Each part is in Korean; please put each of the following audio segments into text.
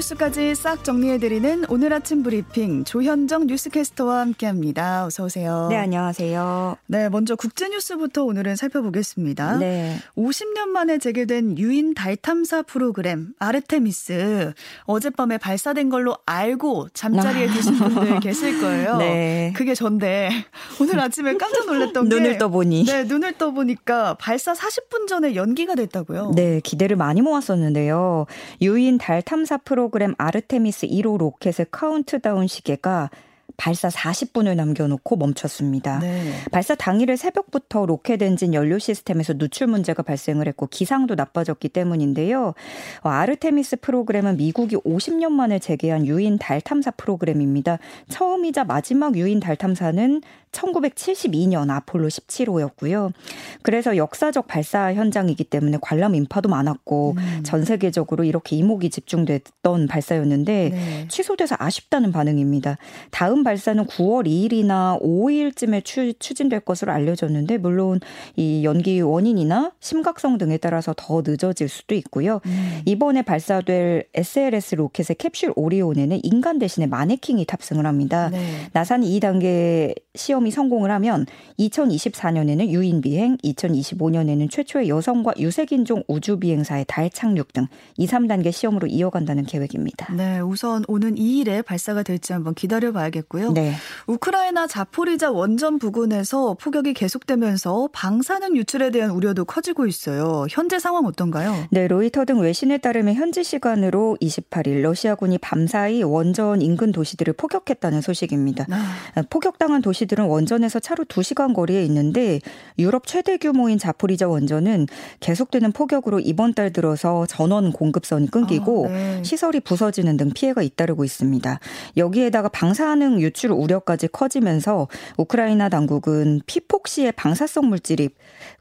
뉴스까지 싹 정리해드리는 오늘 아침 브리핑 조현정 뉴스캐스터와 함께합니다. 어서 오세요. 네, 안녕하세요. 네, 먼저 국제 뉴스부터 오늘은 살펴보겠습니다. 네. 50년 만에 재개된 유인 달 탐사 프로그램 아르테미스 어젯밤에 발사된 걸로 알고 잠자리에 아. 드신 분들 계실 거예요. 네. 그게 전데 오늘 아침에 깜짝 놀랐던 게 눈을 떠보니 네, 눈을 떠보니까 발사 40분 전에 연기가 됐다고요. 네, 기대를 많이 모았었는데요. 유인 달 탐사 프로그램 아르테미스 1호 로켓의 카운트다운 시계가 발사 40분을 남겨놓고 멈췄습니다. 네. 발사 당일의 새벽부터 로켓 엔진 연료 시스템에서 누출 문제가 발생을 했고 기상도 나빠졌기 때문인데요. 어, 아르테미스 프로그램은 미국이 50년 만에 재개한 유인 달 탐사 프로그램입니다. 처음이자 마지막 유인 달 탐사는 1972년 아폴로 17호였고요. 그래서 역사적 발사 현장이기 때문에 관람 인파도 많았고 음. 전 세계적으로 이렇게 이목이 집중됐던 발사였는데 네. 취소돼서 아쉽다는 반응입니다. 다음 발사는 9월 2일이나 5일쯤에 추, 추진될 것으로 알려졌는데 물론 이 연기 원인이나 심각성 등에 따라서 더 늦어질 수도 있고요. 음. 이번에 발사될 SLS 로켓의 캡슐 오리온에는 인간 대신에 마네킹이 탑승을 합니다. 네. 나사는 2단계 시험 시험이 성공을 하면 2024년에는 유인 비행, 2025년에는 최초의 여성과 유색인종 우주 비행사의 달 착륙 등 2, 3단계 시험으로 이어간다는 계획입니다. 네, 우선 오는 2일에 발사가 될지 한번 기다려 봐야겠고요. 네. 우크라이나 자포리자 원전 부근에서 폭격이 계속되면서 방사능 유출에 대한 우려도 커지고 있어요. 현재 상황 어떤가요? 네, 로이터 등 외신에 따르면 현지 시간으로 28일 러시아군이 밤사이 원전 인근 도시들을 포격했다는 소식입니다. 아. 포격당한 도시들은 원전에서 차로 2시간 거리에 있는데 유럽 최대 규모인 자포리자 원전은 계속되는 폭격으로 이번 달 들어서 전원 공급선이 끊기고 아, 네. 시설이 부서지는 등 피해가 잇따르고 있습니다. 여기에다가 방사능 유출 우려까지 커지면서 우크라이나 당국은 피 폭시의 방사성 물질이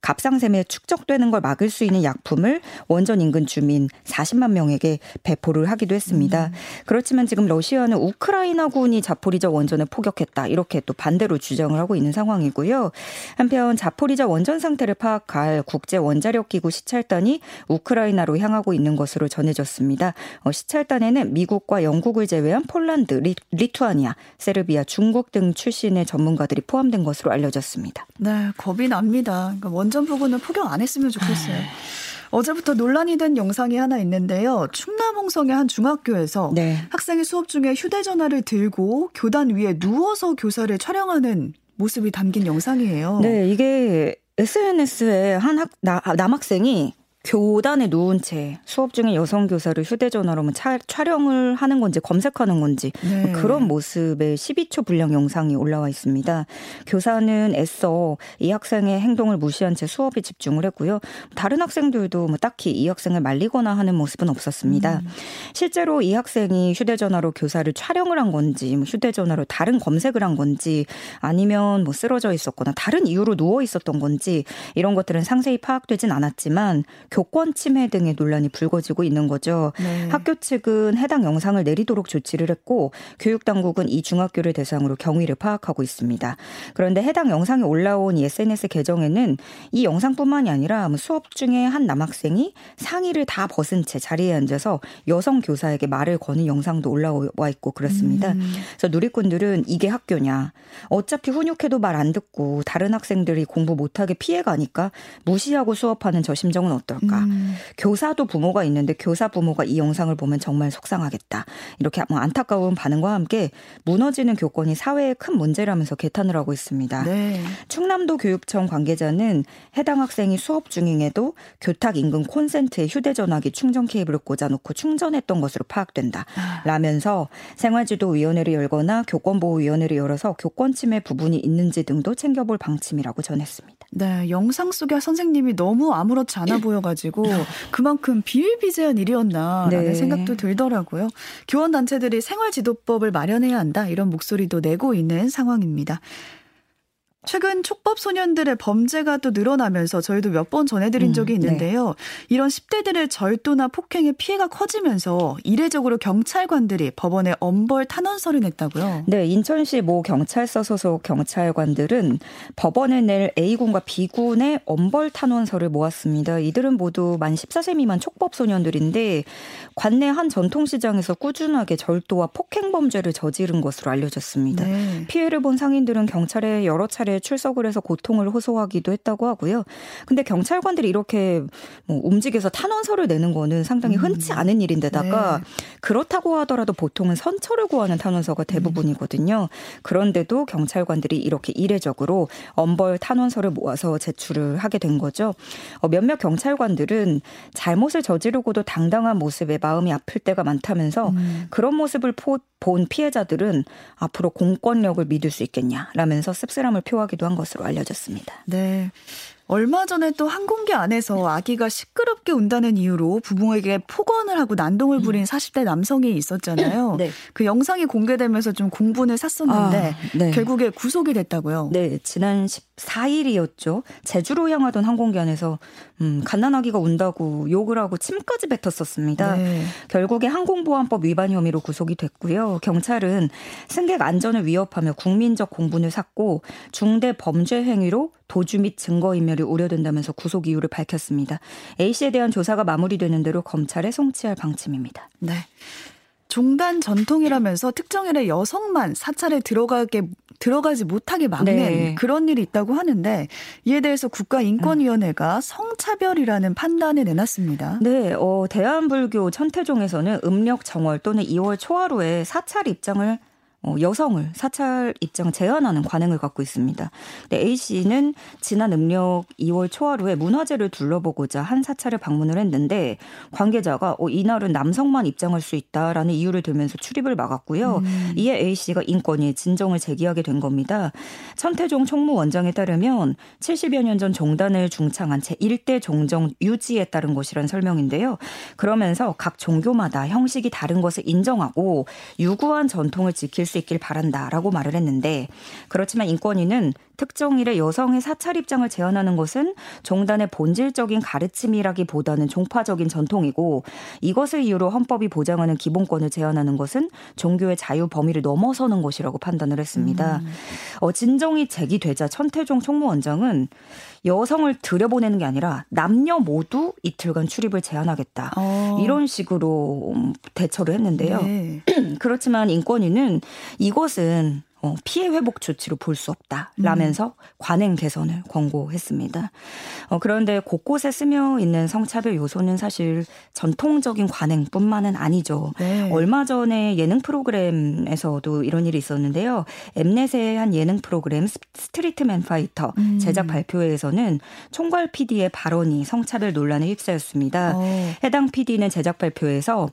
갑상샘에 축적되는 걸 막을 수 있는 약품을 원전 인근 주민 40만 명에게 배포를 하기도 했습니다. 음. 그렇지만 지금 러시아는 우크라이나군이 자포리자 원전을 포격했다 이렇게 또 반대로 주장을 하고 있는 상황이고요. 한편 자포리자 원전 상태를 파악할 국제 원자력 기구 시찰단이 우크라이나로 향하고 있는 것으로 전해졌습니다. 어, 시찰단에는 미국과 영국을 제외한 폴란드, 리, 리투아니아, 세르비아, 중국 등 출신의 전문가들이 포함된 것으로 알려졌습니다. 네, 겁이 납니다. 그러니까 원전 부분은 폭격 안 했으면 좋겠어요. 아. 어제부터 논란이 된 영상이 하나 있는데요. 충남 홍성의 한 중학교에서 네. 학생이 수업 중에 휴대전화를 들고 교단 위에 누워서 교사를 촬영하는 모습이 담긴 영상이에요. 네, 이게 SNS에 한 학, 나, 남학생이 교단에 누운 채 수업 중에 여성 교사를 휴대전화로 뭐 차, 촬영을 하는 건지 검색하는 건지 네. 그런 모습의 12초 분량 영상이 올라와 있습니다. 교사는 애써 이 학생의 행동을 무시한 채 수업에 집중을 했고요. 다른 학생들도 뭐 딱히 이 학생을 말리거나 하는 모습은 없었습니다. 음. 실제로 이 학생이 휴대전화로 교사를 촬영을 한 건지 뭐 휴대전화로 다른 검색을 한 건지 아니면 뭐 쓰러져 있었거나 다른 이유로 누워 있었던 건지 이런 것들은 상세히 파악되진 않았지만 교권 침해 등의 논란이 불거지고 있는 거죠. 네. 학교 측은 해당 영상을 내리도록 조치를 했고 교육 당국은 이 중학교를 대상으로 경위를 파악하고 있습니다. 그런데 해당 영상이 올라온 이 SNS 계정에는 이 영상뿐만이 아니라 뭐 수업 중에 한 남학생이 상의를 다 벗은 채 자리에 앉아서 여성 교사에게 말을 거는 영상도 올라와 있고 그렇습니다. 음. 그래서 누리꾼들은 이게 학교냐. 어차피 훈육해도 말 안 듣고 다른 학생들이 공부 못하게 피해가니까 무시하고 수업하는 저 심정은 어떨까? 않을까. 음. 교사도 부모가 있는데 교사 부모가 이 영상을 보면 정말 속상하겠다. 이렇게 뭐 안타까운 반응과 함께 무너지는 교권이 사회에 큰 문제라면서 개탄을 하고 있습니다. 네. 충남도 교육청 관계자는 해당 학생이 수업 중임에도 교탁 인근 콘센트에 휴대전화기 충전 케이블을 꽂아놓고 충전했던 것으로 파악된다. 아. 라면서 생활지도위원회를 열거나 교권보호위원회를 열어서 교권 침해 부분이 있는지 등도 챙겨볼 방침이라고 전했습니다. 네, 영상 속의 선생님이 너무 아무렇지 않아 보여 가지고 가지고 그만큼 비일비재한 일이었나라는 네. 생각도 들더라고요. 교원 단체들이 생활지도법을 마련해야 한다 이런 목소리도 내고 있는 상황입니다. 최근 촉법 소년들의 범죄가 또 늘어나면서 저희도 몇 번 전해드린 음, 적이 네. 있는데요. 네. 이런 10대들의 절도나 폭행의 피해가 커지면서 이례적으로 경찰관들이 법원에 엄벌 탄원서를 냈다고요. 네, 인천시 모 경찰서 소속 경찰관들은 법원에 낼 A군과 B군의 엄벌 탄원서를 모았습니다. 이들은 모두 만 14세 미만 촉법 소년들인데 관내 한 전통시장에서 꾸준하게 절도와 폭행 범죄를 저지른 것으로 알려졌습니다. 네. 피해를 본 상인들은 경찰에 여러 차례 출석을 해서 고통을 호소하기도 했다고 하고요. 근데 경찰관들이 이렇게 뭐 움직여서 탄원서를 내는 거는 상당히 음. 흔치 않은 일인데다가 네. 그렇다고 하더라도 보통은 선처를 구하는 탄원서가 대부분이거든요. 그런데도 경찰관들이 이렇게 이례적으로 엄벌 탄원서를 모아서 제출을 하게 된 거죠. 어, 몇몇 경찰관들은 잘못을 저지르고도 당당한 모습에 마음이 아플 때가 많다면서 음. 그런 모습을 포, 본 피해자들은 앞으로 공권력을 믿을 수 있겠냐라면서 씁쓸함을 표하 기도 한 것으로 알려졌습니다. 네. 얼마 전에 또 항공기 안에서 아기가 시끄럽게 운다는 이유로 부모에게 폭언을 하고 난동을 부린 40대 음. 남성이 있었잖아요. 네. 그 영상이 공개되면서 좀 공분을 샀었는데 아, 네. 결국에 구속이 됐다고요. 네, 지난 14일이었죠. 제주로 향하던 항공기 안에서 음, 갓난아기가 운다고 욕을 하고 침까지 뱉었었습니다. 네. 결국에 항공보안법 위반 혐의로 구속이 됐고요. 경찰은 승객 안전을 위협하며 국민적 공분을 샀고 중대 범죄 행위로 도주 및 증거인멸 이 우려된다면서 구속 이유를 밝혔습니다. A씨에 대한 조사가 마무리되는 대로 검찰에 송치할 방침입니다. 네. 종단 전통이라면서 특정일에 여성만 사찰에 들어가게 들어가지 못하게 막는 네. 그런 일이 있다고 하는데 이에 대해서 국가인권위원회가 성차별이라는 판단을 내놨습니다. 네, 어, 대한불교 천태종에서는 음력 정월 또는 2월 초하루에 사찰 입장을 어, 여성을 사찰 입장 제한하는 관행을 갖고 있습니다. 네, A 씨는 지난 음력 2월 초하루에 문화재를 둘러보고자 한 사찰을 방문을 했는데 관계자가 어, 이날은 남성만 입장할 수 있다라는 이유를 들면서 출입을 막았고요. 음. 이에 A 씨가 인권위에 진정을 제기하게 된 겁니다. 천태종 총무원장에 따르면 70여 년 전 종단을 중창한 제1대 종정 유지에 따른 것이란 설명인데요. 그러면서 각 종교마다 형식이 다른 것을 인정하고 유구한 전통을 지킬 수 있길 바란다라고 말을 했는데 그렇지만 인권위는 특정일에 여성의 사찰 입장을 제한하는 것은 종단의 본질적인 가르침이라기보다는 종파적인 전통이고 이것을 이유로 헌법이 보장하는 기본권을 제한하는 것은 종교의 자유 범위를 넘어서는 것이라고 판단을 했습니다. 음. 어, 진정이 제기되자 천태종 총무원장은 여성을 들여보내는 게 아니라 남녀 모두 이틀간 출입을 제한하겠다. 어. 이런 식으로 대처를 했는데요. 네. 그렇지만 인권위는 이것은 어, 피해 회복 조치로 볼 수 없다라면서 음. 관행 개선을 권고했습니다. 어, 그런데 곳곳에 스며 있는 성차별 요소는 사실 전통적인 관행뿐만은 아니죠. 네. 얼마 전에 예능 프로그램에서도 이런 일이 있었는데요. 엠넷의 한 예능 프로그램 스트리트맨 파이터 음. 제작 발표회에서는 총괄 PD의 발언이 성차별 논란에 휩싸였습니다. 어. 해당 PD는 제작 발표에서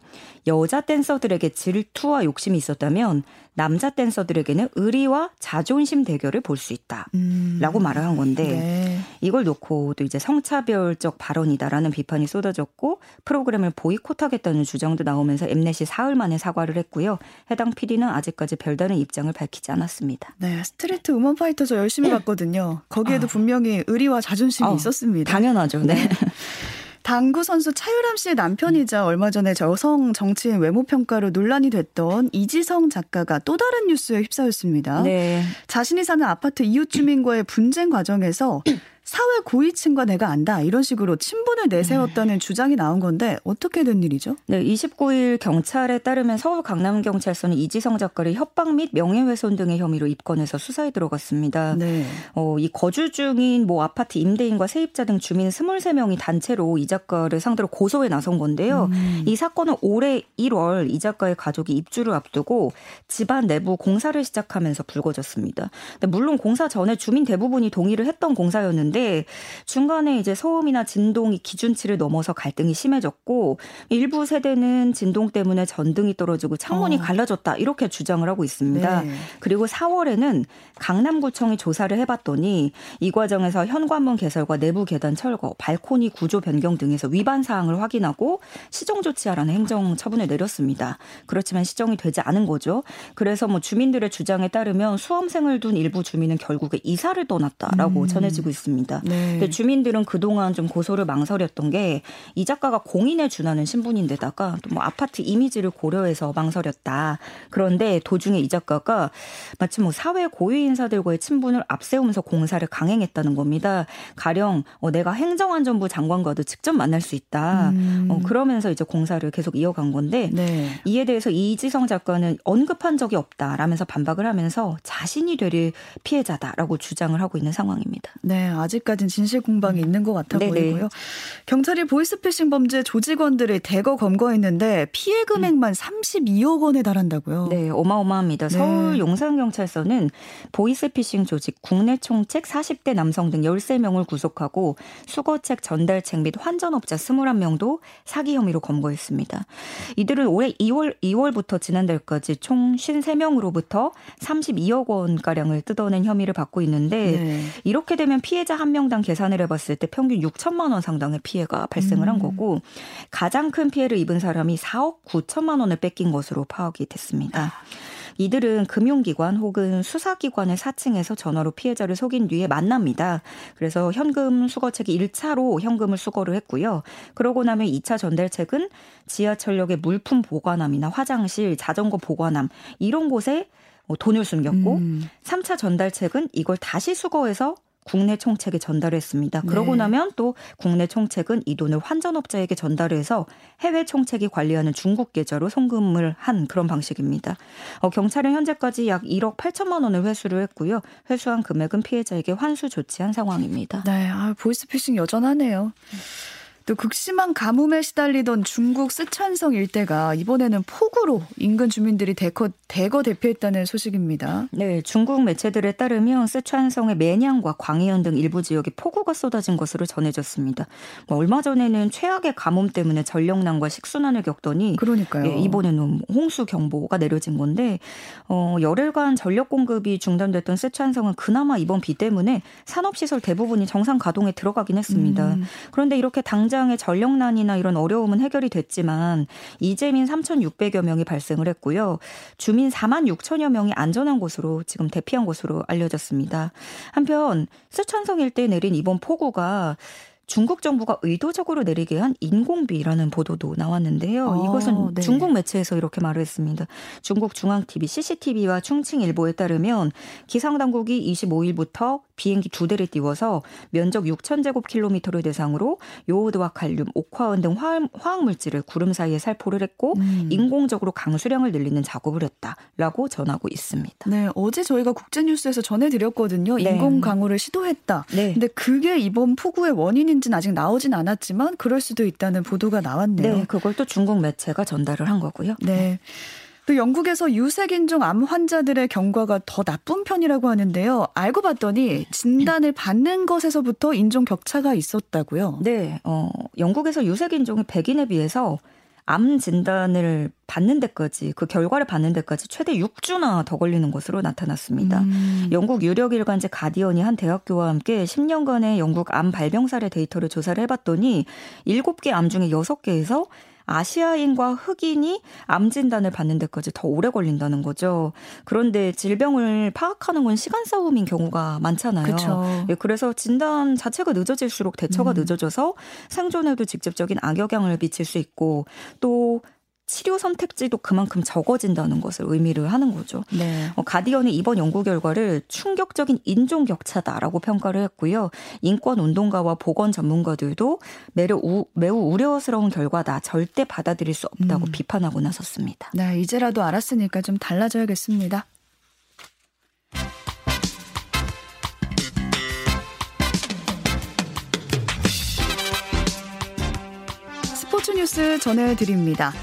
여자 댄서들에게 질투와 욕심이 있었다면 남자 댄서들에게는 의리와 자존심 대결을 볼 수 있다. 음. 라고 말을 한 건데 네. 이걸 놓고 또 이제 성차별적 발언이다라는 비판이 쏟아졌고 프로그램을 보이콧하겠다는 주장도 나오면서 엠넷이 사흘 만에 사과를 했고요. 해당 PD는 아직까지 별다른 입장을 밝히지 않았습니다. 네, 스트리트 우먼 파이터 저 열심히 봤거든요. 거기에도 아. 분명히 의리와 자존심이 아, 있었습니다. 당연하죠. 네. 네. 당구 선수 차유람 씨의 남편이자 얼마 전에 여성 정치인 외모 평가로 논란이 됐던 이지성 작가가 또 다른 뉴스에 휩싸였습니다. 네. 자신이 사는 아파트 이웃 주민과의 분쟁 과정에서 사회 고위층과 내가 안다 이런 식으로 친분을 내세웠다는 네. 주장이 나온 건데 어떻게 된 일이죠? 네, 29일 경찰에 따르면 서울 강남경찰서는 이지성 작가를 협박 및 명예훼손 등의 혐의로 입건해서 수사에 들어갔습니다. 네. 어, 이 거주 중인 뭐 아파트 임대인과 세입자 등 주민 23명이 단체로 이 작가를 상대로 고소에 나선 건데요. 음. 이 사건은 올해 1월 이 작가의 가족이 입주를 앞두고 집안 내부 공사를 시작하면서 불거졌습니다. 물론 공사 전에 주민 대부분이 동의를 했던 공사였는데 있었는데 중간에 이제 소음이나 진동이 기준치를 넘어서 갈등이 심해졌고 일부 세대는 진동 때문에 전등이 떨어지고 창문이 어. 갈라졌다 이렇게 주장을 하고 있습니다. 네. 그리고 4월에는 강남구청이 조사를 해봤더니 이 과정에서 현관문 개설과 내부 계단 철거, 발코니 구조 변경 등에서 위반 사항을 확인하고 시정 조치하라는 행정 처분을 내렸습니다. 그렇지만 시정이 되지 않은 거죠. 그래서 뭐 주민들의 주장에 따르면 수험생을 둔 일부 주민은 결국에 이사를 떠났다라고 음. 전해지고 있습니다. 네. 주민들은 그동안 좀 고소를 망설였던 게 이 작가가 공인에 준하는 신분인데다가 또 뭐 아파트 이미지를 고려해서 망설였다. 그런데 도중에 이 작가가 마치 뭐 사회 고위 인사들과의 친분을 앞세우면서 공사를 강행했다는 겁니다. 가령 어, 내가 행정안전부 장관과도 직접 만날 수 있다. 음. 어, 그러면서 이제 공사를 계속 이어간 건데 네. 이에 대해서 이지성 작가는 언급한 적이 없다라면서 반박을 하면서 자신이 되릴 피해자다라고 주장을 하고 있는 상황입니다. 네, 아직 까지는 진실 공방이 음. 있는 것 같아 네네. 보이고요. 경찰이 보이스피싱 범죄 조직원들을 대거 검거했는데 피해 금액만 음. 32억 원에 달한다고요. 네, 어마어마합니다. 네. 서울 용산경찰서는 보이스피싱 조직 국내 총책 40대 남성 등 13명을 구속하고 수거책 전달책 및 환전업자 21명도 사기 혐의로 검거했습니다. 이들은 올해 2월 2월부터 지난달까지 총 53명으로부터 32억 원가량을 뜯어낸 혐의를 받고 있는데 네. 이렇게 되면 피해자 한 명당 계산을 해봤을 때 평균 6천만 원 상당의 피해가 발생을 한 음. 거고 가장 큰 피해를 입은 사람이 4억 9천만 원을 뺏긴 것으로 파악이 됐습니다. 이들은 금융기관 혹은 수사기관의 사칭해서 전화로 피해자를 속인 뒤에 만납니다. 그래서 현금 수거책이 1차로 현금을 수거를 했고요. 그러고 나면 2차 전달책은 지하철역의 물품 보관함이나 화장실, 자전거 보관함 이런 곳에 뭐 돈을 숨겼고 음. 3차 전달책은 이걸 다시 수거해서 국내 총책에 전달했습니다. 그러고 네. 나면 또 국내 총책은 이 돈을 환전업자에게 전달해서 해외 총책이 관리하는 중국 계좌로 송금을 한 그런 방식입니다. 어, 경찰은 현재까지 약 1억 8천만 원을 회수를 했고요. 회수한 금액은 피해자에게 환수 조치한 상황입니다. 네, 아, 보이스피싱 여전하네요. 또 극심한 가뭄에 시달리던 중국 쓰촨성 일대가 이번에는 폭우로 인근 주민들이 대거, 대거 대피했다는 소식입니다. 네, 중국 매체들에 따르면 쓰촨성의 매냥과 광해현 등 일부 지역에 폭우가 쏟아진 것으로 전해졌습니다. 뭐 얼마 전에는 최악의 가뭄 때문에 전력난과 식순환을 겪더니 그러니까요. 예, 이번에는 홍수 경보가 내려진 건데 어, 열흘간 전력 공급이 중단됐던 쓰촨성은 그나마 이번 비 때문에 산업시설 대부분이 정상 가동에 들어가긴 했습니다. 음. 그런데 이렇게 당 당장의 전력난이나 이런 어려움은 해결이 됐지만 이재민 3,600여 명이 발생을 했고요. 주민 4만 6천여 명이 안전한 곳으로 지금 대피한 곳으로 알려졌습니다. 한편 쓰촨성 일대에 내린 이번 폭우가 중국 정부가 의도적으로 내리게 한 인공비라는 보도도 나왔는데요. 어, 이것은 네. 중국 매체에서 이렇게 말을 했습니다. 중국 중앙TV, CCTV와 충칭일보에 따르면 기상당국이 25일부터 비행기 두 대를 띄워서 면적 6,000제곱킬로미터를 대상으로 요오드와 칼륨, 옥화원 등 화학, 물질을 구름 사이에 살포를 했고 음. 인공적으로 강수량을 늘리는 작업을 했다라고 전하고 있습니다. 네, 어제 저희가 국제뉴스에서 전해드렸거든요. 네. 인공 강우를 시도했다. 네. 근데 그게 이번 폭우의 원인인지는 아직 나오진 않았지만 그럴 수도 있다는 보도가 나왔네요. 네, 그걸 또 중국 매체가 전달을 한 거고요. 네. 또 영국에서 유색인종 암 환자들의 경과가 더 나쁜 편이라고 하는데요. 알고 봤더니 진단을 받는 것에서부터 인종 격차가 있었다고요. 네, 어, 영국에서 유색인종이 백인에 비해서 암 진단을 받는 데까지 그 결과를 받는 데까지 최대 6주나 더 걸리는 것으로 나타났습니다. 음. 영국 유력 일간지 가디언이 한 대학교와 함께 10년간의 영국 암 발병 사례 데이터를 조사를 해봤더니 7개 암 중에 6개에서 아시아인과 흑인이 암 진단을 받는 데까지 더 오래 걸린다는 거죠. 그런데 질병을 파악하는 건 시간 싸움인 경우가 많잖아요. 그쵸. 예, 그래서 진단 자체가 늦어질수록 대처가 음. 늦어져서 생존에도 직접적인 악영향을 미칠 수 있고 또 치료 선택지도 그만큼 적어진다는 것을 의미를 하는 거죠. 네. 어, 가디언이 이번 연구 결과를 충격적인 인종 격차다라고 평가를 했고요. 인권 운동가와 보건 전문가들도 매우, 우, 매우 우려스러운 결과다. 절대 받아들일 수 없다고 음. 비판하고 나섰습니다. 네, 이제라도 알았으니까 좀 달라져야겠습니다. 스포츠 뉴스 전해드립니다.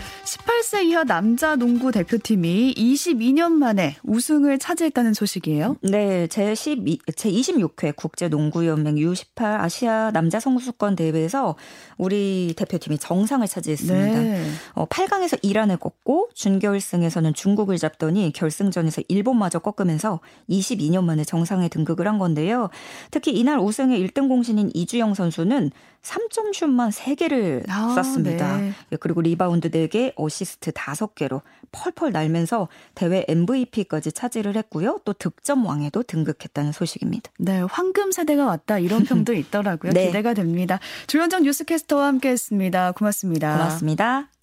18세 이하 남자 농구 대표팀이 22년 만에 우승을 차지했다는 소식이에요. 네, 제12, 제26회 국제 농구 연맹 U18 아시아 남자 선수권 대회에서 우리 대표팀이 정상을 차지했습니다. 네. 어, 8강에서 이란을 꺾고 준결승에서는 중국을 잡더니 결승전에서 일본마저 꺾으면서 22년 만에 정상에 등극을 한 건데요. 특히 이날 우승의 1등 공신인 이주영 선수는 3점 슛만 3개를 아, 쐈습니다. 네. 예, 그리고 리바운드 4개, 어시스트 5개로 펄펄 날면서 대회 MVP까지 차지를 했고요. 또 득점 왕에도 등극했다는 소식입니다. 네, 황금 세대가 왔다 이런 평도 있더라고요. 네. 기대가 됩니다. 조현정 뉴스캐스터와 함께했습니다. 고맙습니다. 고맙습니다.